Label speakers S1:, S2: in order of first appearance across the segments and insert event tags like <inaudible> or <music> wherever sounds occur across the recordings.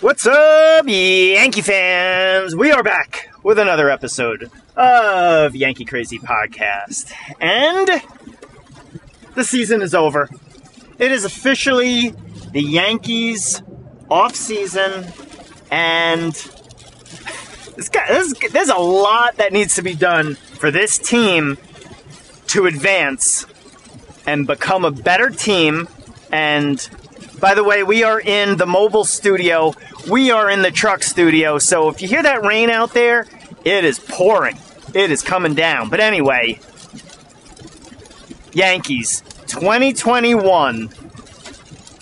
S1: What's up, Yankee fans? We are back with another episode of Yankee Crazy Podcast. And the season is over. It is officially the Yankees off season and this guy, this, there's a lot that needs to be done for this team to advance and become a better team and by the way, we are in the mobile studio. We are in the truck studio. So if you hear that rain out there, it is pouring. It is coming down. But anyway, Yankees 2021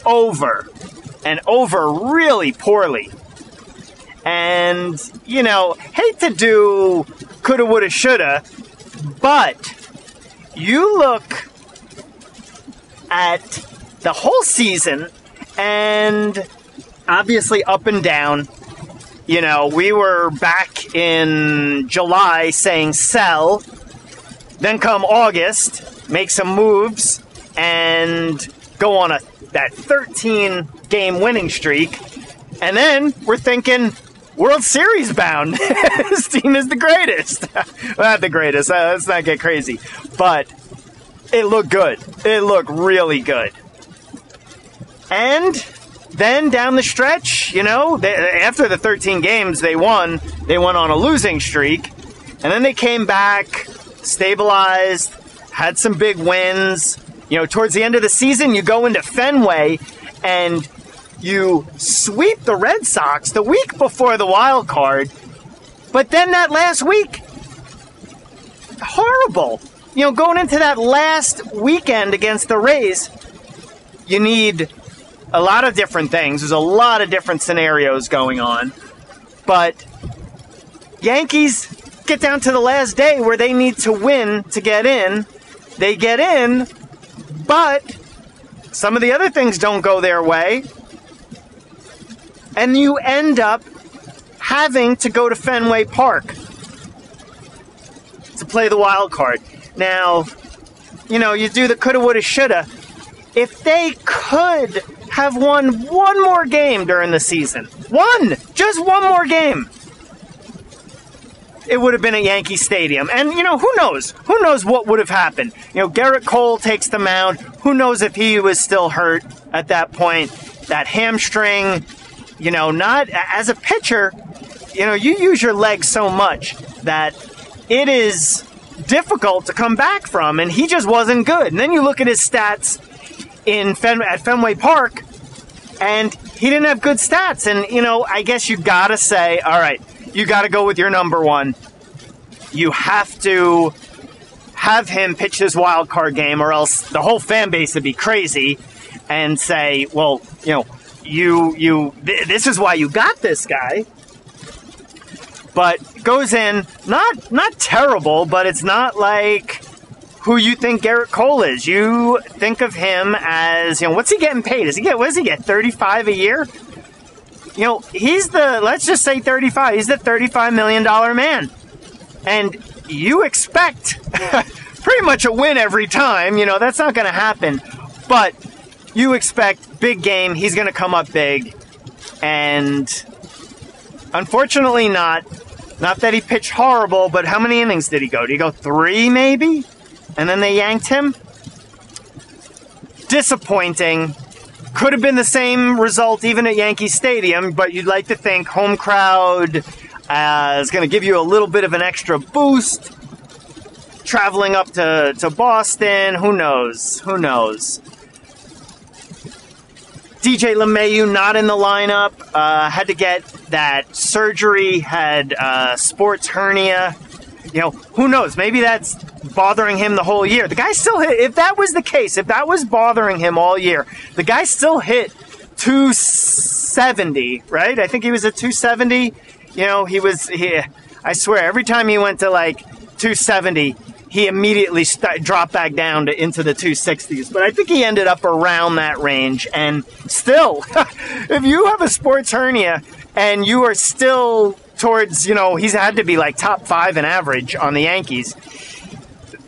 S1: over and over really poorly. And, you know, hate to do coulda, woulda, shoulda, but you look at the whole season and obviously up and down. You know, we were back in July saying sell, then come August, make some moves, and go on a that 13 game winning streak. And then we're thinking World Series bound. <laughs> this team is the greatest. <laughs> not the greatest. Uh, let's not get crazy. But it looked good. It looked really good. And then down the stretch, you know, they, after the 13 games they won, they went on a losing streak. And then they came back, stabilized, had some big wins. You know, towards the end of the season, you go into Fenway and you sweep the Red Sox the week before the wild card. But then that last week, horrible. You know, going into that last weekend against the Rays, you need a lot of different things. There's a lot of different scenarios going on. But Yankees get down to the last day where they need to win to get in. They get in, but some of the other things don't go their way. And you end up having to go to Fenway Park to play the wild card. Now, you know, you do the coulda, woulda, shoulda. If they could have won one more game during the season. One! Just one more game! It would have been at Yankee Stadium. And, you know, who knows? Who knows what would have happened? You know, Gerrit Cole takes the mound. Who knows if he was still hurt at that point? That hamstring, you know, not as a pitcher, you know, you use your legs so much that it is difficult to come back from, and he just wasn't good. And then you look at his stats in Fen- at Fenway Park, and he didn't have good stats. And you know, I guess you gotta say, all right, you gotta go with your number one. You have to have him pitch this wild card game, or else the whole fan base would be crazy and say, well, you know, you you th- this is why you got this guy. But goes in not not terrible, but it's not like who you think Gerrit Cole is. You think of him as, you know, what's he getting paid? Does he get, what does he get, 35 a year? You know, he's the, let's just say 35, he's the $35 million man. And you expect <laughs> pretty much a win every time. You know, that's not going to happen. But you expect big game, he's going to come up big. And unfortunately, not. Not that he pitched horrible, but how many innings did he go? Did he go three, maybe? And then they yanked him. Disappointing. Could have been the same result even at Yankee Stadium, but you'd like to think home crowd uh, is going to give you a little bit of an extra boost. Traveling up to, to Boston, who knows? Who knows? DJ LeMahieu not in the lineup. Uh, had to get that surgery. Had uh, sports hernia. You know, who knows? Maybe that's bothering him the whole year. The guy still hit, if that was the case, if that was bothering him all year, the guy still hit 270, right? I think he was at 270. You know, he was, he, I swear, every time he went to like 270, he immediately st- dropped back down to into the 260s. But I think he ended up around that range. And still, <laughs> if you have a sports hernia and you are still towards, you know, he's had to be like top five in average on the Yankees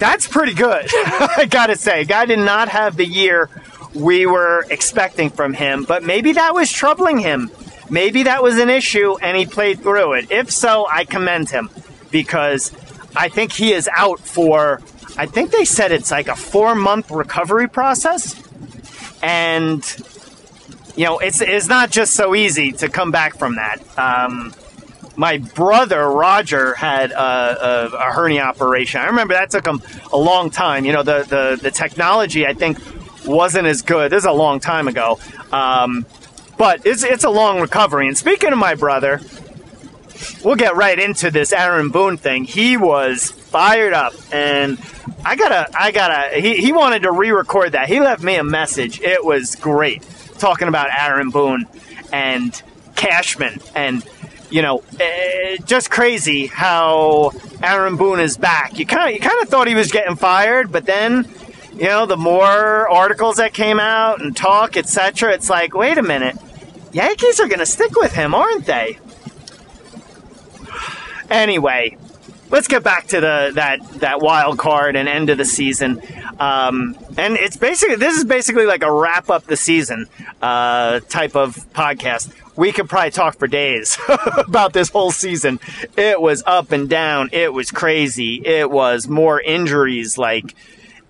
S1: that's pretty good. <laughs> I gotta say, guy did not have the year we were expecting from him, but maybe that was troubling him. Maybe that was an issue and he played through it. If so, I commend him because I think he is out for, I think they said it's like a four month recovery process. And, you know, it's, it's not just so easy to come back from that. Um, my brother Roger had a, a, a, hernia operation. I remember that took him a long time. You know, the, the, the technology I think wasn't as good. This is a long time ago. Um, but it's, it's a long recovery. And speaking of my brother, we'll get right into this Aaron Boone thing. He was fired up, and I gotta, I gotta. He, he wanted to re-record that. He left me a message. It was great talking about Aaron Boone and Cashman, and you know, eh, just crazy how Aaron Boone is back. You kind of, you kind of thought he was getting fired, but then you know, the more articles that came out and talk, etc., it's like, wait a minute, Yankees are going to stick with him, aren't they? <sighs> Anyway, let's get back to the that that wild card and end of the season. Um, and it's basically this is basically like a wrap up the season uh, type of podcast. We could probably talk for days <laughs> about this whole season. It was up and down. It was crazy. It was more injuries like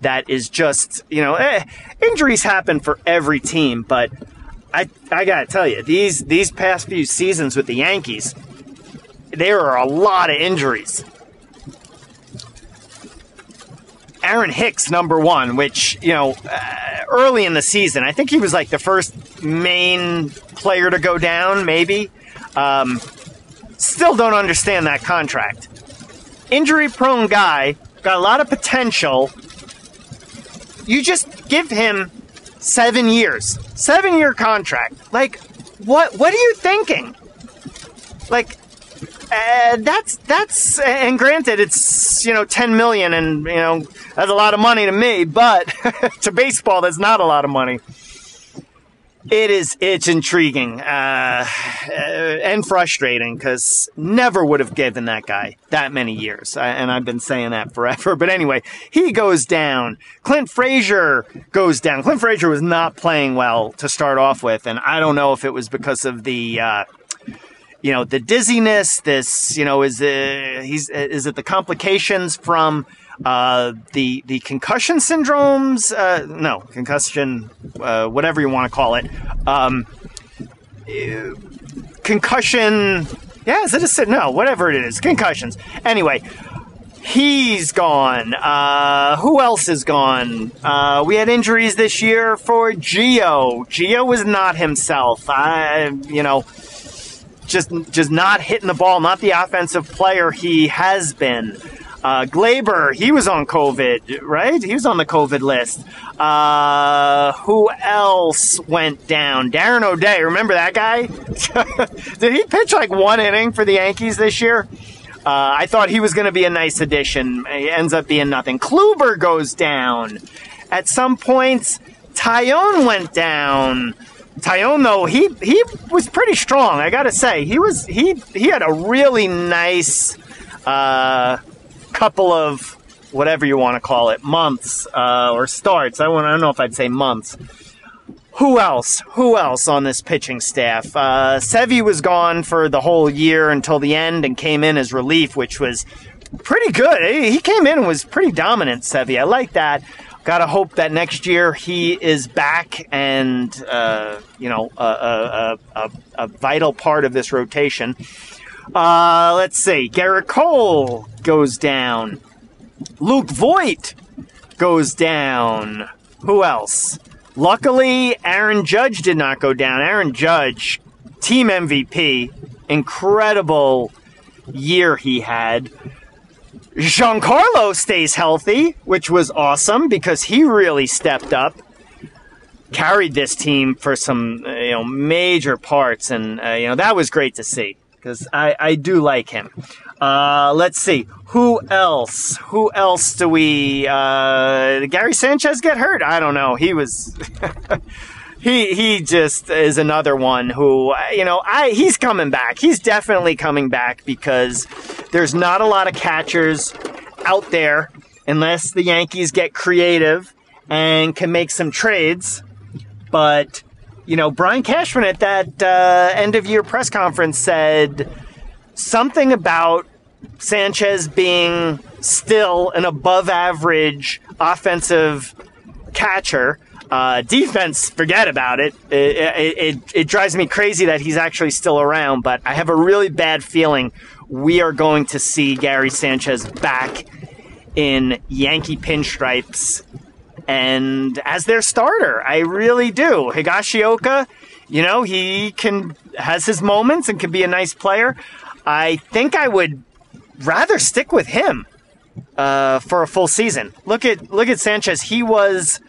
S1: that is just you know eh, injuries happen for every team, but I I gotta tell you these these past few seasons with the Yankees, there are a lot of injuries. Aaron Hicks, number one, which, you know, uh, early in the season, I think he was like the first main player to go down, maybe. Um, still don't understand that contract. Injury prone guy, got a lot of potential, you just give him seven years, seven year contract. Like, what? What are you thinking? Like, uh, that's that's and granted, it's you know ten million, and you know that's a lot of money to me, but <laughs> to baseball, that's not a lot of money. It is. It's intriguing uh, and frustrating because never would have given that guy that many years, and I've been saying that forever. <laughs> But anyway, he goes down. Clint Frazier goes down. Clint Frazier was not playing well to start off with, and I don't know if it was because of the. Uh, you know the dizziness. This, you know, is uh, he's is it the complications from uh, the the concussion syndromes, uh, no concussion, uh, whatever you want to call it, um, concussion. Yeah, is it a no? Whatever it is, concussions. Anyway, he's gone. Uh, who else is gone? Uh, we had injuries this year for Gio. Gio was not himself. I, you know, just just not hitting the ball, not the offensive player he has been. Uh, Gleyber, he was on COVID, right? He was on the COVID list. Uh, who else went down? Darren O'Day, remember that guy? <laughs> Did he pitch like one inning for the Yankees this year? Uh, I thought he was going to be a nice addition. He ends up being nothing. Kluber goes down. At some points, Taillon went down. Taillon, though, he he was pretty strong. I got to say, he was he he had a really nice uh, couple of whatever you want to call it months uh, or starts. I, want, I don't know if I'd say months. Who else? Who else on this pitching staff? Uh, Sevy was gone for the whole year until the end and came in as relief, which was pretty good. He came in and was pretty dominant, Sevy. I like that. Gotta hope that next year he is back and, uh, you know, a, a, a, a, vital part of this rotation. Uh, let's see. Gerrit Cole goes down. Luke Voit goes down. Who else? Luckily, Aaron Judge did not go down. Aaron Judge, team MVP, incredible year he had. Giancarlo stays healthy, which was awesome because he really stepped up, carried this team for some you know major parts, and uh, you know that was great to see because I, I do like him. Uh, let's see. Who else? Who else do we? Uh, Gary Sanchez get hurt? I don't know. He was. <laughs> he he just is another one who you know I he's coming back. He's definitely coming back because there's not a lot of catchers out there unless the Yankees get creative and can make some trades. But you know, Brian Cashman at that uh, end of year press conference said something about Sanchez being still an above average offensive catcher. Uh, defense, forget about it. It, it, it. it drives me crazy that he's actually still around, but I have a really bad feeling we are going to see Gary Sanchez back in Yankee pinstripes and as their starter. I really do. Higashioka, you know, he can has his moments and can be a nice player. I think I would rather stick with him uh, for a full season. Look at look at Sanchez. He was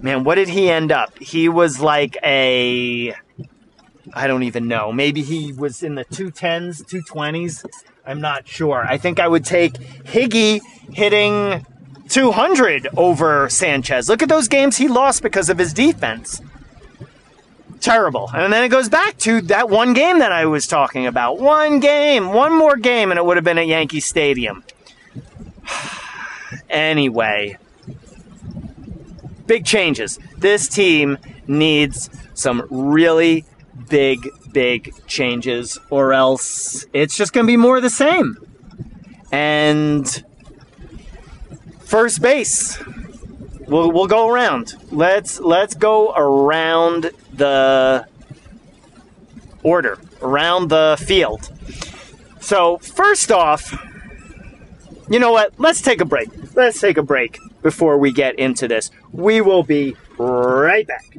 S1: man, what did he end up? He was like a I don't even know. Maybe he was in the 210s, 220s. I'm not sure. I think I would take Higgy hitting 200 over Sanchez. Look at those games he lost because of his defense. Terrible. And then it goes back to that one game that I was talking about. One game, one more game, and it would have been at Yankee Stadium. <sighs> anyway, big changes. This team needs some really big, big changes, or else it's just going to be more of the same. And first base, we'll, we'll go around. Let's let's go around the order, around the field. So first off, you know what? Let's take a break. Let's take a break before we get into this. We will be right back.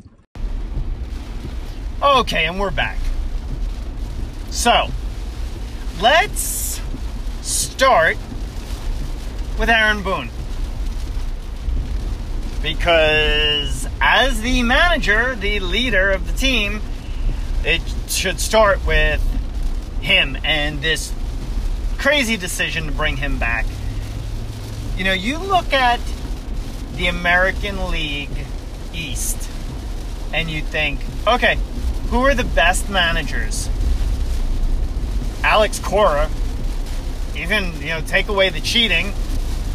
S1: Okay, and we're back. So, let's start with Aaron Boone. Because as the manager, the leader of the team, it should start with him and this crazy decision to bring him back. You know, you look at the American League East and you think, okay, who are the best managers? Alex Cora, even, you know, take away the cheating,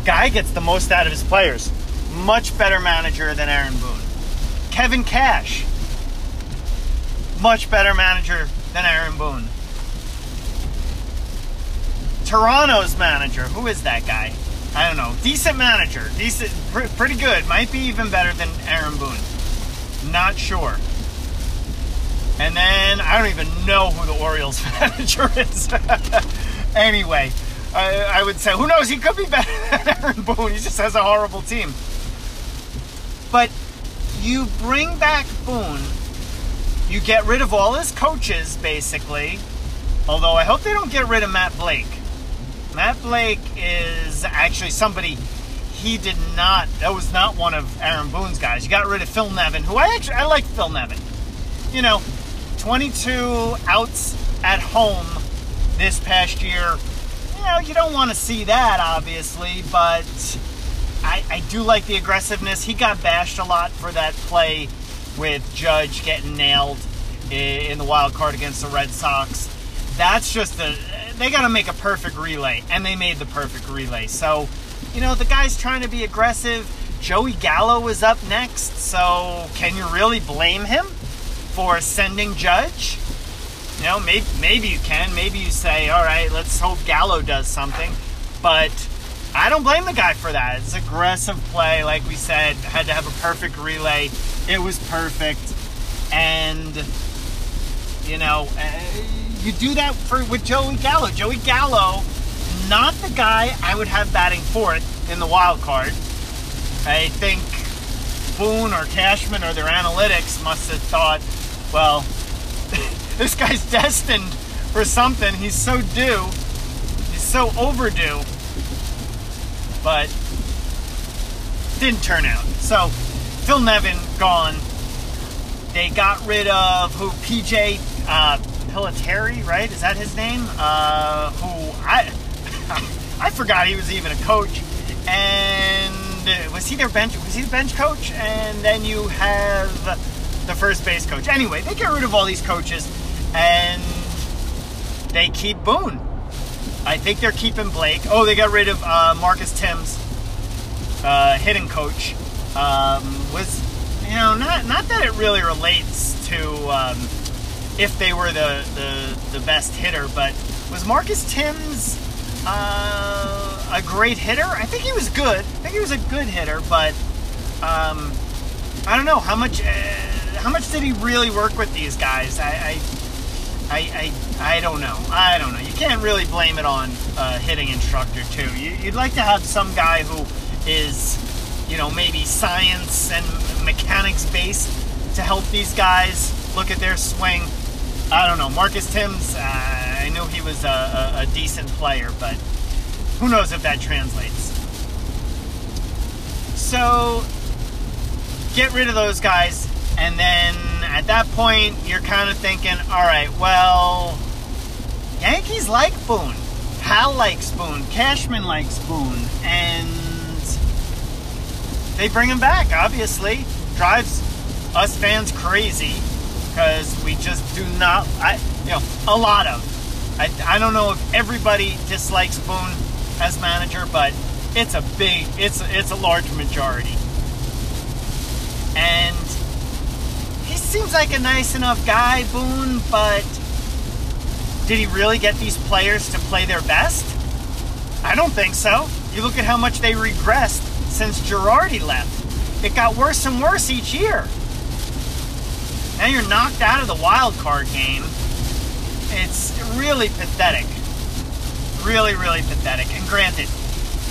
S1: guy gets the most out of his players. Much better manager than Aaron Boone. Kevin Cash, much better manager than Aaron Boone. Toronto's manager, who is that guy? I don't know. Decent manager, decent, pretty good. Might be even better than Aaron Boone. Not sure. And then I don't even know who the Orioles <laughs> manager is. <laughs> anyway, I, I, would say, who knows? He could be better <laughs> than Aaron Boone. He just has a horrible team. But you bring back Boone, you get rid of all his coaches, basically. Although I hope they don't get rid of Matt Blake. Matt Blake is actually somebody he did not. That was not one of Aaron Boone's guys. You got rid of Phil Nevin, who I actually I like Phil Nevin. You know, 22 outs at home this past year. You know, you don't want to see that, obviously, but I, I do like the aggressiveness. He got bashed a lot for that play with Judge getting nailed in the wild card against the Red Sox. That's just a. They got to make a perfect relay, and they made the perfect relay. So, you know, the guy's trying to be aggressive. Joey Gallo is up next, so can you really blame him? for sending Judge. You know, maybe maybe you can. Maybe you say, all right, let's hope Gallo does something. But I don't blame the guy for that. It's aggressive play, like we said. Had to have a perfect relay. It was perfect, and you know, uh, you do that for with Joey Gallo. Joey Gallo, not the guy I would have batting fourth in the wild card. I think Boone or Cashman or their analytics must have thought well, <laughs> this guy's destined for something. He's so due. He's so overdue. But didn't turn out. So Phil Nevin gone. They got rid of who PJ uh, Pilittere, right? Is that his name? Uh, who I <laughs> I forgot he was even a coach. And was he their bench? Was he the bench coach? And then you have the first base coach. Anyway, they get rid of all these coaches and they keep Boone. I think they're keeping Blake. Oh, they got rid of uh, Marcus Thames, uh, hitting coach. Um, was you know, not not that it really relates to um, if they were the, the the best hitter, but was Marcus Thames uh, a great hitter? I think he was good. I think he was a good hitter, but um, I don't know how much. Uh, how much did he really work with these guys? I, I I, I, I don't know. I don't know. You can't really blame it on a hitting instructor too. You, would like to have some guy who is, you know, maybe science and mechanics based to help these guys look at their swing. I don't know. Marcus Thames, uh, I knew he was a, a, a decent player, but who knows if that translates. So, get rid of those guys, and then at that point, you're kind of thinking, all right, well, Yankees like Boone. Hal likes Boone. Cashman likes Boone. And they bring him back, obviously. Drives us fans crazy because we just do not, I, you know, a lot of. I, I don't know if everybody dislikes Boone as manager, but it's a big, it's it's a large majority. And he seems like a nice enough guy, Boone, but did he really get these players to play their best? I don't think so. You look at how much they regressed since Girardi left. It got worse and worse each year. Now you're knocked out of the wild card game. It's really pathetic. Really, really pathetic. And granted,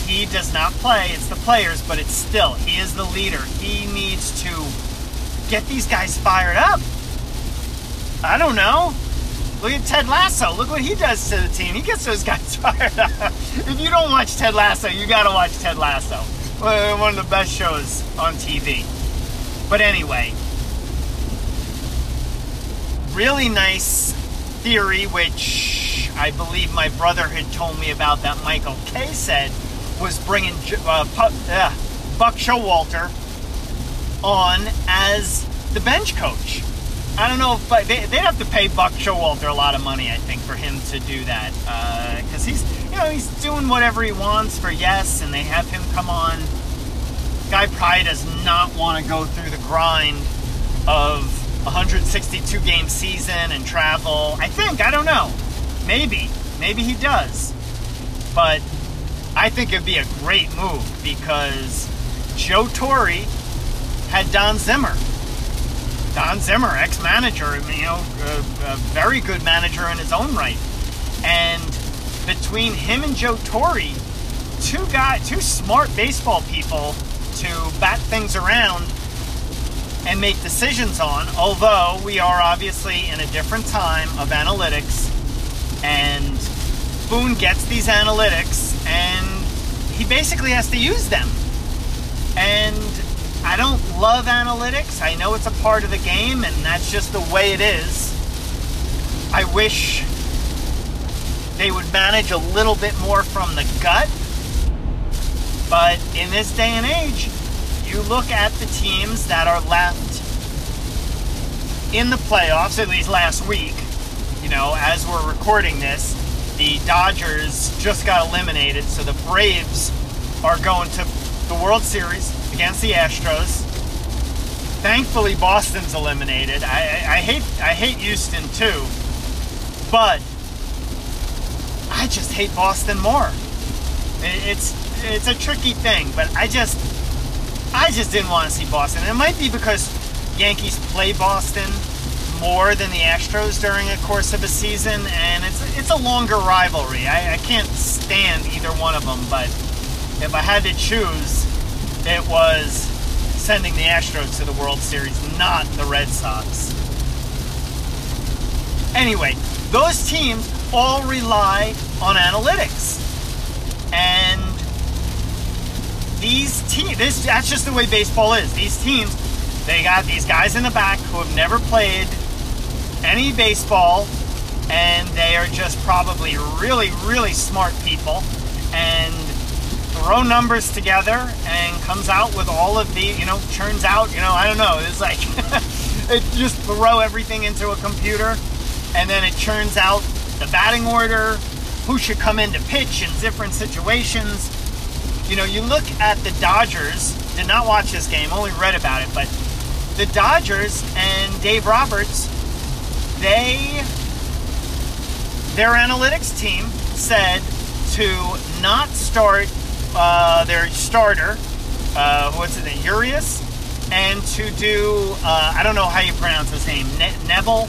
S1: he does not play, it's the players, but it's still, he is the leader. He needs to get these guys fired up. I don't know. Look at Ted Lasso. Look what he does to the team. He gets those guys <laughs> fired up. if you don't watch Ted Lasso, you got to watch Ted Lasso. One of the best shows on TV. But anyway, really nice theory, which I believe my brother had told me about that Michael Kay said was bringing uh, uh, Buck Showalter on as the bench coach. I don't know if they, would have to pay Buck Showalter a lot of money, I think, for him to do that because uh, he's you know he's doing whatever he wants for YES, and they have him come on. Guy probably does not want to go through the grind of 162 game season and travel. I think I don't know, maybe maybe he does, but I think it'd be a great move because Joe Torre had Don Zimmer. Don Zimmer, ex-manager, you know, a, a, very good manager in his own right. And between him and Joe Torre, two guy, two smart baseball people to bat things around and make decisions on. Although we are obviously in a different time of analytics, and Boone gets these analytics, and he basically has to use them. And I don't love analytics. I know it's a part of the game, and that's just the way it is. I wish they would manage a little bit more from the gut. But in this day and age, you look at the teams that are left in the playoffs, at least last week, you know, as we're recording this, the Dodgers just got eliminated, so the Braves are going to the World Series against the Astros. Thankfully, Boston's eliminated. I, I, I hate I hate Houston too, but I just hate Boston more. It's it's a tricky thing, but I just I just didn't want to see Boston. It might be because Yankees play Boston more than the Astros during the course of a season, and it's it's a longer rivalry. I, I can't stand either one of them, but if I had to choose, it was sending the Astros to the World Series, not the Red Sox. Anyway, those teams all rely on analytics. And these teams, this, that's just the way baseball is. These teams, they got these guys in the back who have never played any baseball, and they are just probably really, really smart people. And throw numbers together and comes out with all of the, you know, churns out, you know, I don't know, it's like, <laughs> it just throw everything into a computer and then it churns out the batting order, who should come in to pitch in different situations. You know, you look at the Dodgers, did not watch this game, only read about it, but the Dodgers and Dave Roberts, they their analytics team said to not start uh, their starter, uh, what's his name, Urias, and to do uh, I don't know how you pronounce his name, ne- Neville,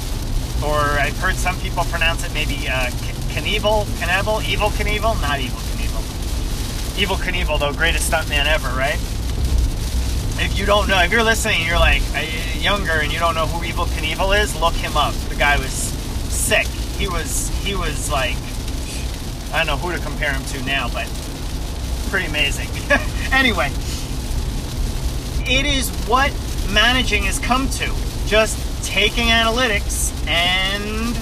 S1: or I've heard some people pronounce it maybe uh, Knievel, Knievel, Evel Knievel, not Evil Evel Knievel, though greatest stuntman ever, right? If you don't know, if you're listening, you're like younger and you don't know who Evel Knievel is, look him up. The guy was sick. He was he was like I don't know who to compare him to now, but pretty amazing. <laughs> anyway, it is what managing has come to. Just taking analytics and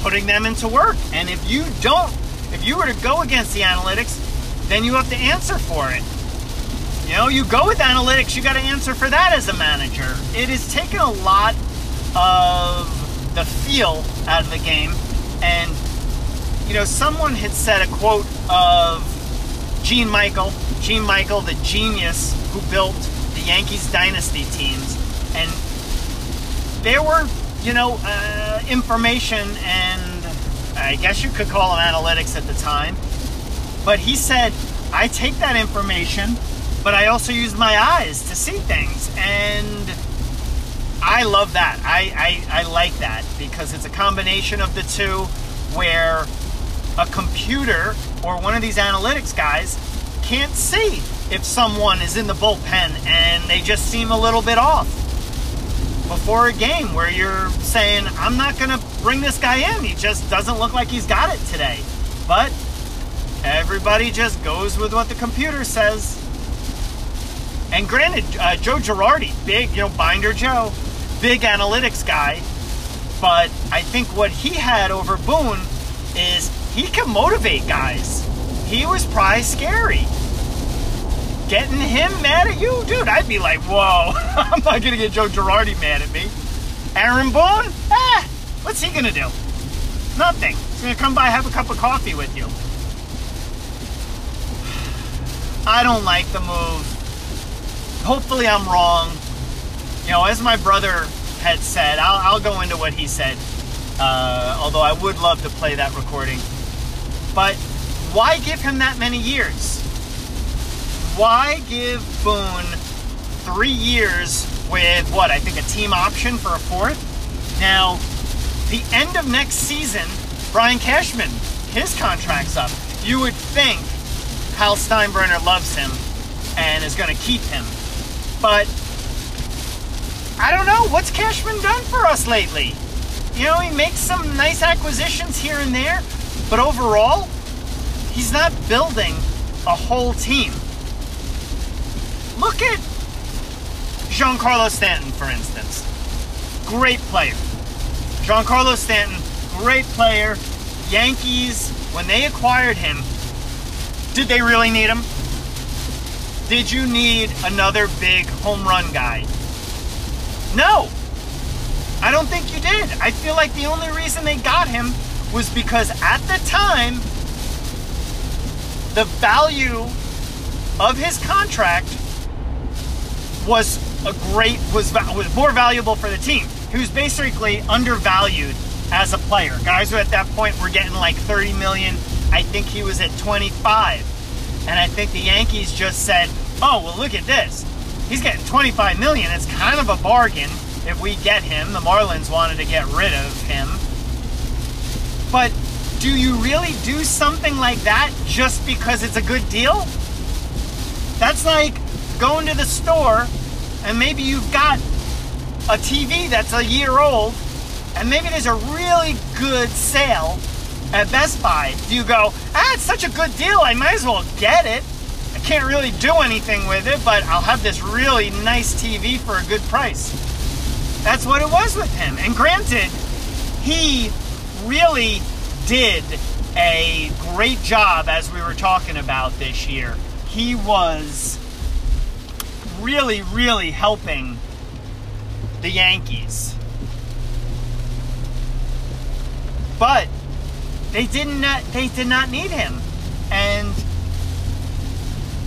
S1: putting them into work. And if you don't, if you were to go against the analytics, then you have to answer for it. You know, you go with analytics, you got to answer for that as a manager. It has taken a lot of the feel out of the game. And, you know, someone had said a quote of Gene Michael, Gene Michael, the genius who built the Yankees dynasty teams. And there were, you know, uh, information and I guess you could call them analytics at the time. But he said, I take that information but I also use my eyes to see things. And I love that. I, I, I like that because it's a combination of the two where a computer or one of these analytics guys can't see if someone is in the bullpen and they just seem a little bit off before a game where you're saying, I'm not going to bring this guy in. He just doesn't look like he's got it today. But everybody just goes with what the computer says. And granted, uh, Joe Girardi, big, you know, Binder Joe, big analytics guy. But I think what he had over Boone is he can motivate guys. He was probably scary. Getting him mad at you, dude, I'd be like, whoa, <laughs> I'm not gonna get Joe Girardi mad at me. Aaron Boone, eh, what's he gonna do? Nothing. He's gonna come by, have a cup of coffee with you. I don't like the move hopefully I'm wrong. You know, as my brother had said, I'll, I'll go into what he said. Uh, although I would love to play that recording. But why give him that many years? Why give Boone three years with what I think a team option for a fourth? Now, the end of next season, Brian Cashman, his contract's up. You would think Hal Steinbrenner loves him and is going to keep him. But I don't know. What's Cashman done for us lately? You know, he makes some nice acquisitions here and there, but overall, he's not building a whole team. Look at Giancarlo Stanton, for instance. Great player. Giancarlo Stanton, great player. Yankees, when they acquired him, did they really need him? Did you need another big home run guy? No. I don't think you did. I feel like the only reason they got him was because at the time, the value of his contract was a great was was more valuable for the team. He was basically undervalued as a player. Guys who at that point were getting like 30 million. I think he was at 25. And I think the Yankees just said, oh, well, look at this. He's getting 25 million. It's kind of a bargain if we get him. The Marlins wanted to get rid of him. But do you really do something like that just because it's a good deal? That's like going to the store and maybe you've got a TV that's a year old and maybe there's a really good sale at Best Buy, do you go, ah, it's such a good deal, I might as well get it? I can't really do anything with it, but I'll have this really nice TV for a good price. That's what it was with him. And granted, he really did a great job as we were talking about this year. He was really, really helping the Yankees. But they didn't uh, they did not need him. And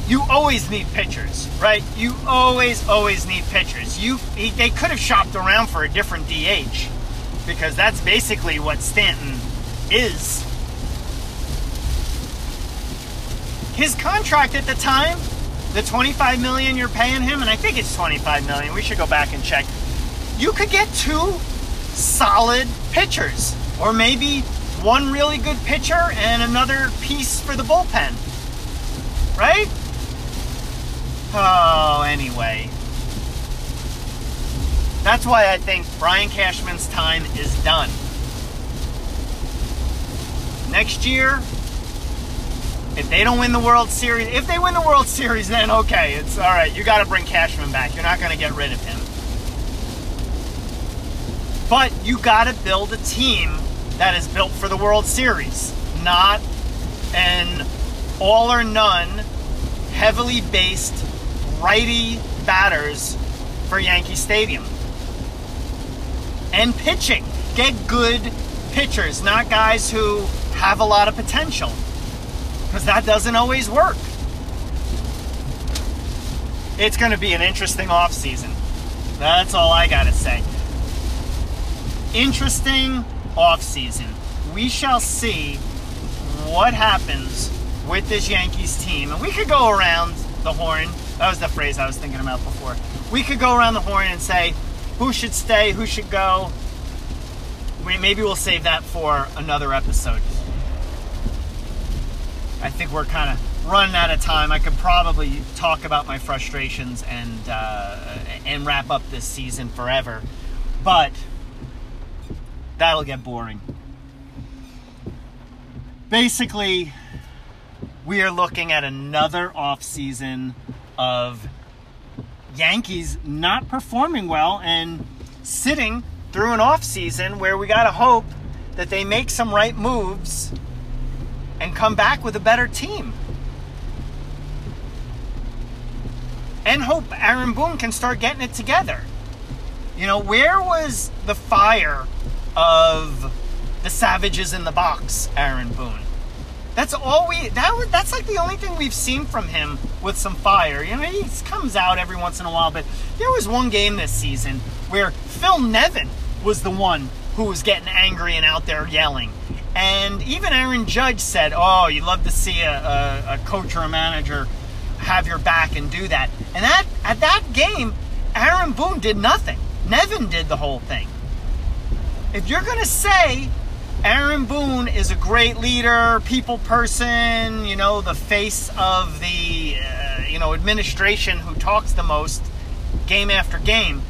S1: you always need pitchers, right? You always, always need pitchers. You they could have shopped around for a different DH because that's basically what Stanton is. His contract at the time, the 25 million you're paying him, and I think it's 25 million. We should go back and check. You could get two solid pitchers, or maybe one really good pitcher and another piece for the bullpen. Right? Oh, anyway. That's why I think Brian Cashman's time is done. Next year, if they don't win the World Series, if they win the World Series, then okay, it's all right. You got to bring Cashman back. You're not going to get rid of him. But you got to build a team that is built for the World Series, not an all or none, heavily based righty batters for Yankee Stadium. And pitching. Get good pitchers, not guys who have a lot of potential. Because that doesn't always work. It's going to be an interesting offseason. That's all I got to say. Interesting offseason. We shall see what happens with this Yankees team. And we could go around the horn. That was the phrase I was thinking about before. We could go around the horn and say who should stay, who should go. Maybe we'll save that for another episode. I think we're kind of running out of time. I could probably talk about my frustrations and uh, and wrap up this season forever, but that'll get boring. Basically, we are looking at another off season of Yankees not performing well and sitting through an off season where we got to hope that they make some right moves and come back with a better team. And hope Aaron Boone can start getting it together. You know, where was the fire of the savages in the box, Aaron Boone? That's all we that was that's like the only thing we've seen from him with some fire. You know, he comes out every once in a while, but there was one game this season where Phil Nevin was the one who was getting angry and out there yelling. And even Aaron Judge said, "Oh, you love to see a, a, a coach or a manager have your back and do that." And that at that game, Aaron Boone did nothing. Nevin did the whole thing. If you're gonna say Aaron Boone is a great leader, people person, you know, the face of the uh, you know administration who talks the most game after game.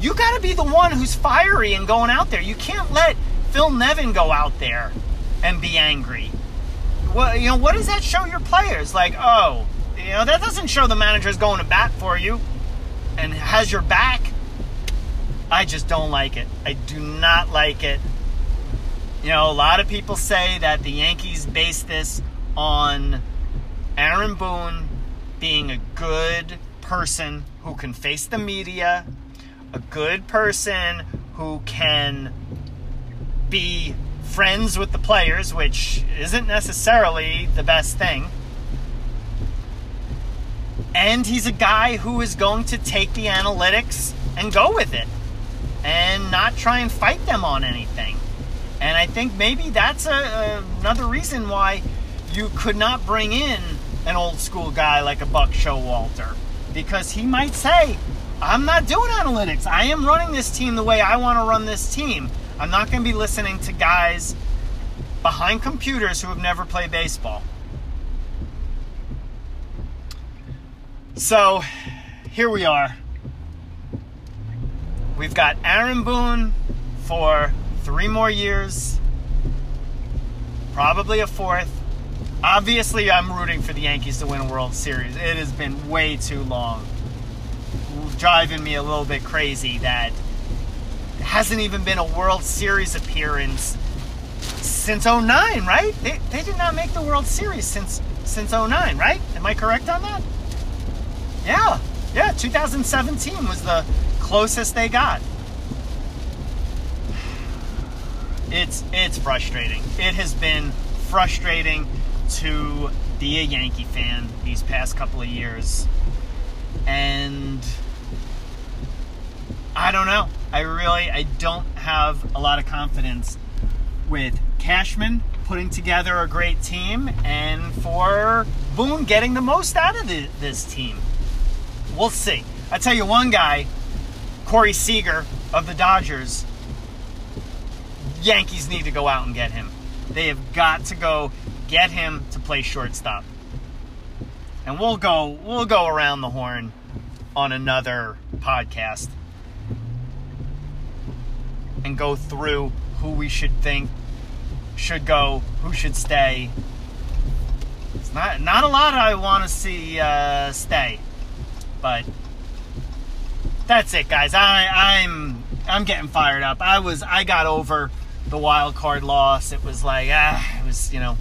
S1: You got to be the one who's fiery and going out there. You can't let Phil Nevin go out there and be angry. What you know? What does that show your players? Like, oh, you know, that doesn't show the manager's going to bat for you and has your back. I just don't like it. I do not like it. You know, a lot of people say that the Yankees base this on Aaron Boone being a good person who can face the media, a good person who can be friends with the players, which isn't necessarily the best thing. And he's a guy who is going to take the analytics and go with it and not try and fight them on anything. And I think maybe that's a, a, another reason why you could not bring in an old school guy like a Buck Showalter because he might say, I'm not doing analytics. I am running this team the way I want to run this team. I'm not going to be listening to guys behind computers who have never played baseball. So here we are. We've got Aaron Boone for three more years, probably a fourth. Obviously, I'm rooting for the Yankees to win a World Series. It has been way too long. Driving me a little bit crazy that it hasn't even been a World Series appearance since 09, right? They, they did not make the World Series since since 09, right? Am I correct on that? Yeah. Yeah, 2017 was the closest they got. It's it's frustrating. It has been frustrating to be a Yankee fan these past couple of years. And I don't know. I really I don't have a lot of confidence with Cashman putting together a great team and for Boone getting the most out of the, this team. We'll see. I tell you one guy, Corey Seager of the Dodgers. Yankees need to go out and get him. They have got to go get him to play shortstop. And we'll go we'll go around the horn on another podcast and go through who we should think should go, who should stay. It's not not a lot I want to see uh, stay, but that's it, guys. I I'm I'm getting fired up. I was I got over the wild card loss. It was like ah, it was you know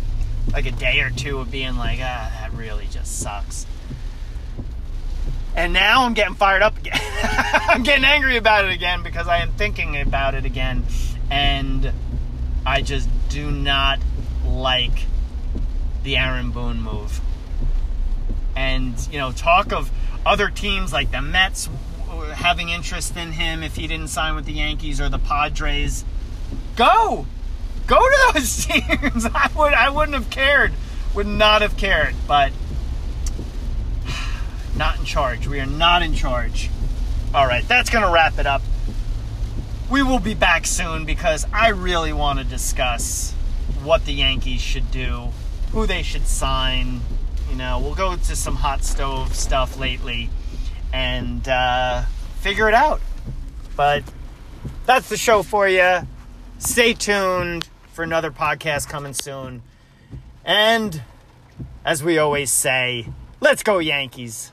S1: like a day or two of being like ah, that really just sucks. And now I'm getting fired up again. <laughs> I'm getting angry about it again because I am thinking about it again. And I just do not like the Aaron Boone move. And, you know, talk of other teams like the Mets having interest in him if he didn't sign with the Yankees or the Padres. Go! Go to those <laughs> teams. I would I wouldn't have cared. Would not have cared, but <sighs> not in charge. We are not in charge. All right, that's to wrap it up. We will be back soon because I really want to discuss what the Yankees should do, who they should sign. You know, we'll go to some hot stove stuff lately and uh, figure it out. But that's the show for you. Stay tuned for another podcast coming soon. And as we always say, let's go, Yankees.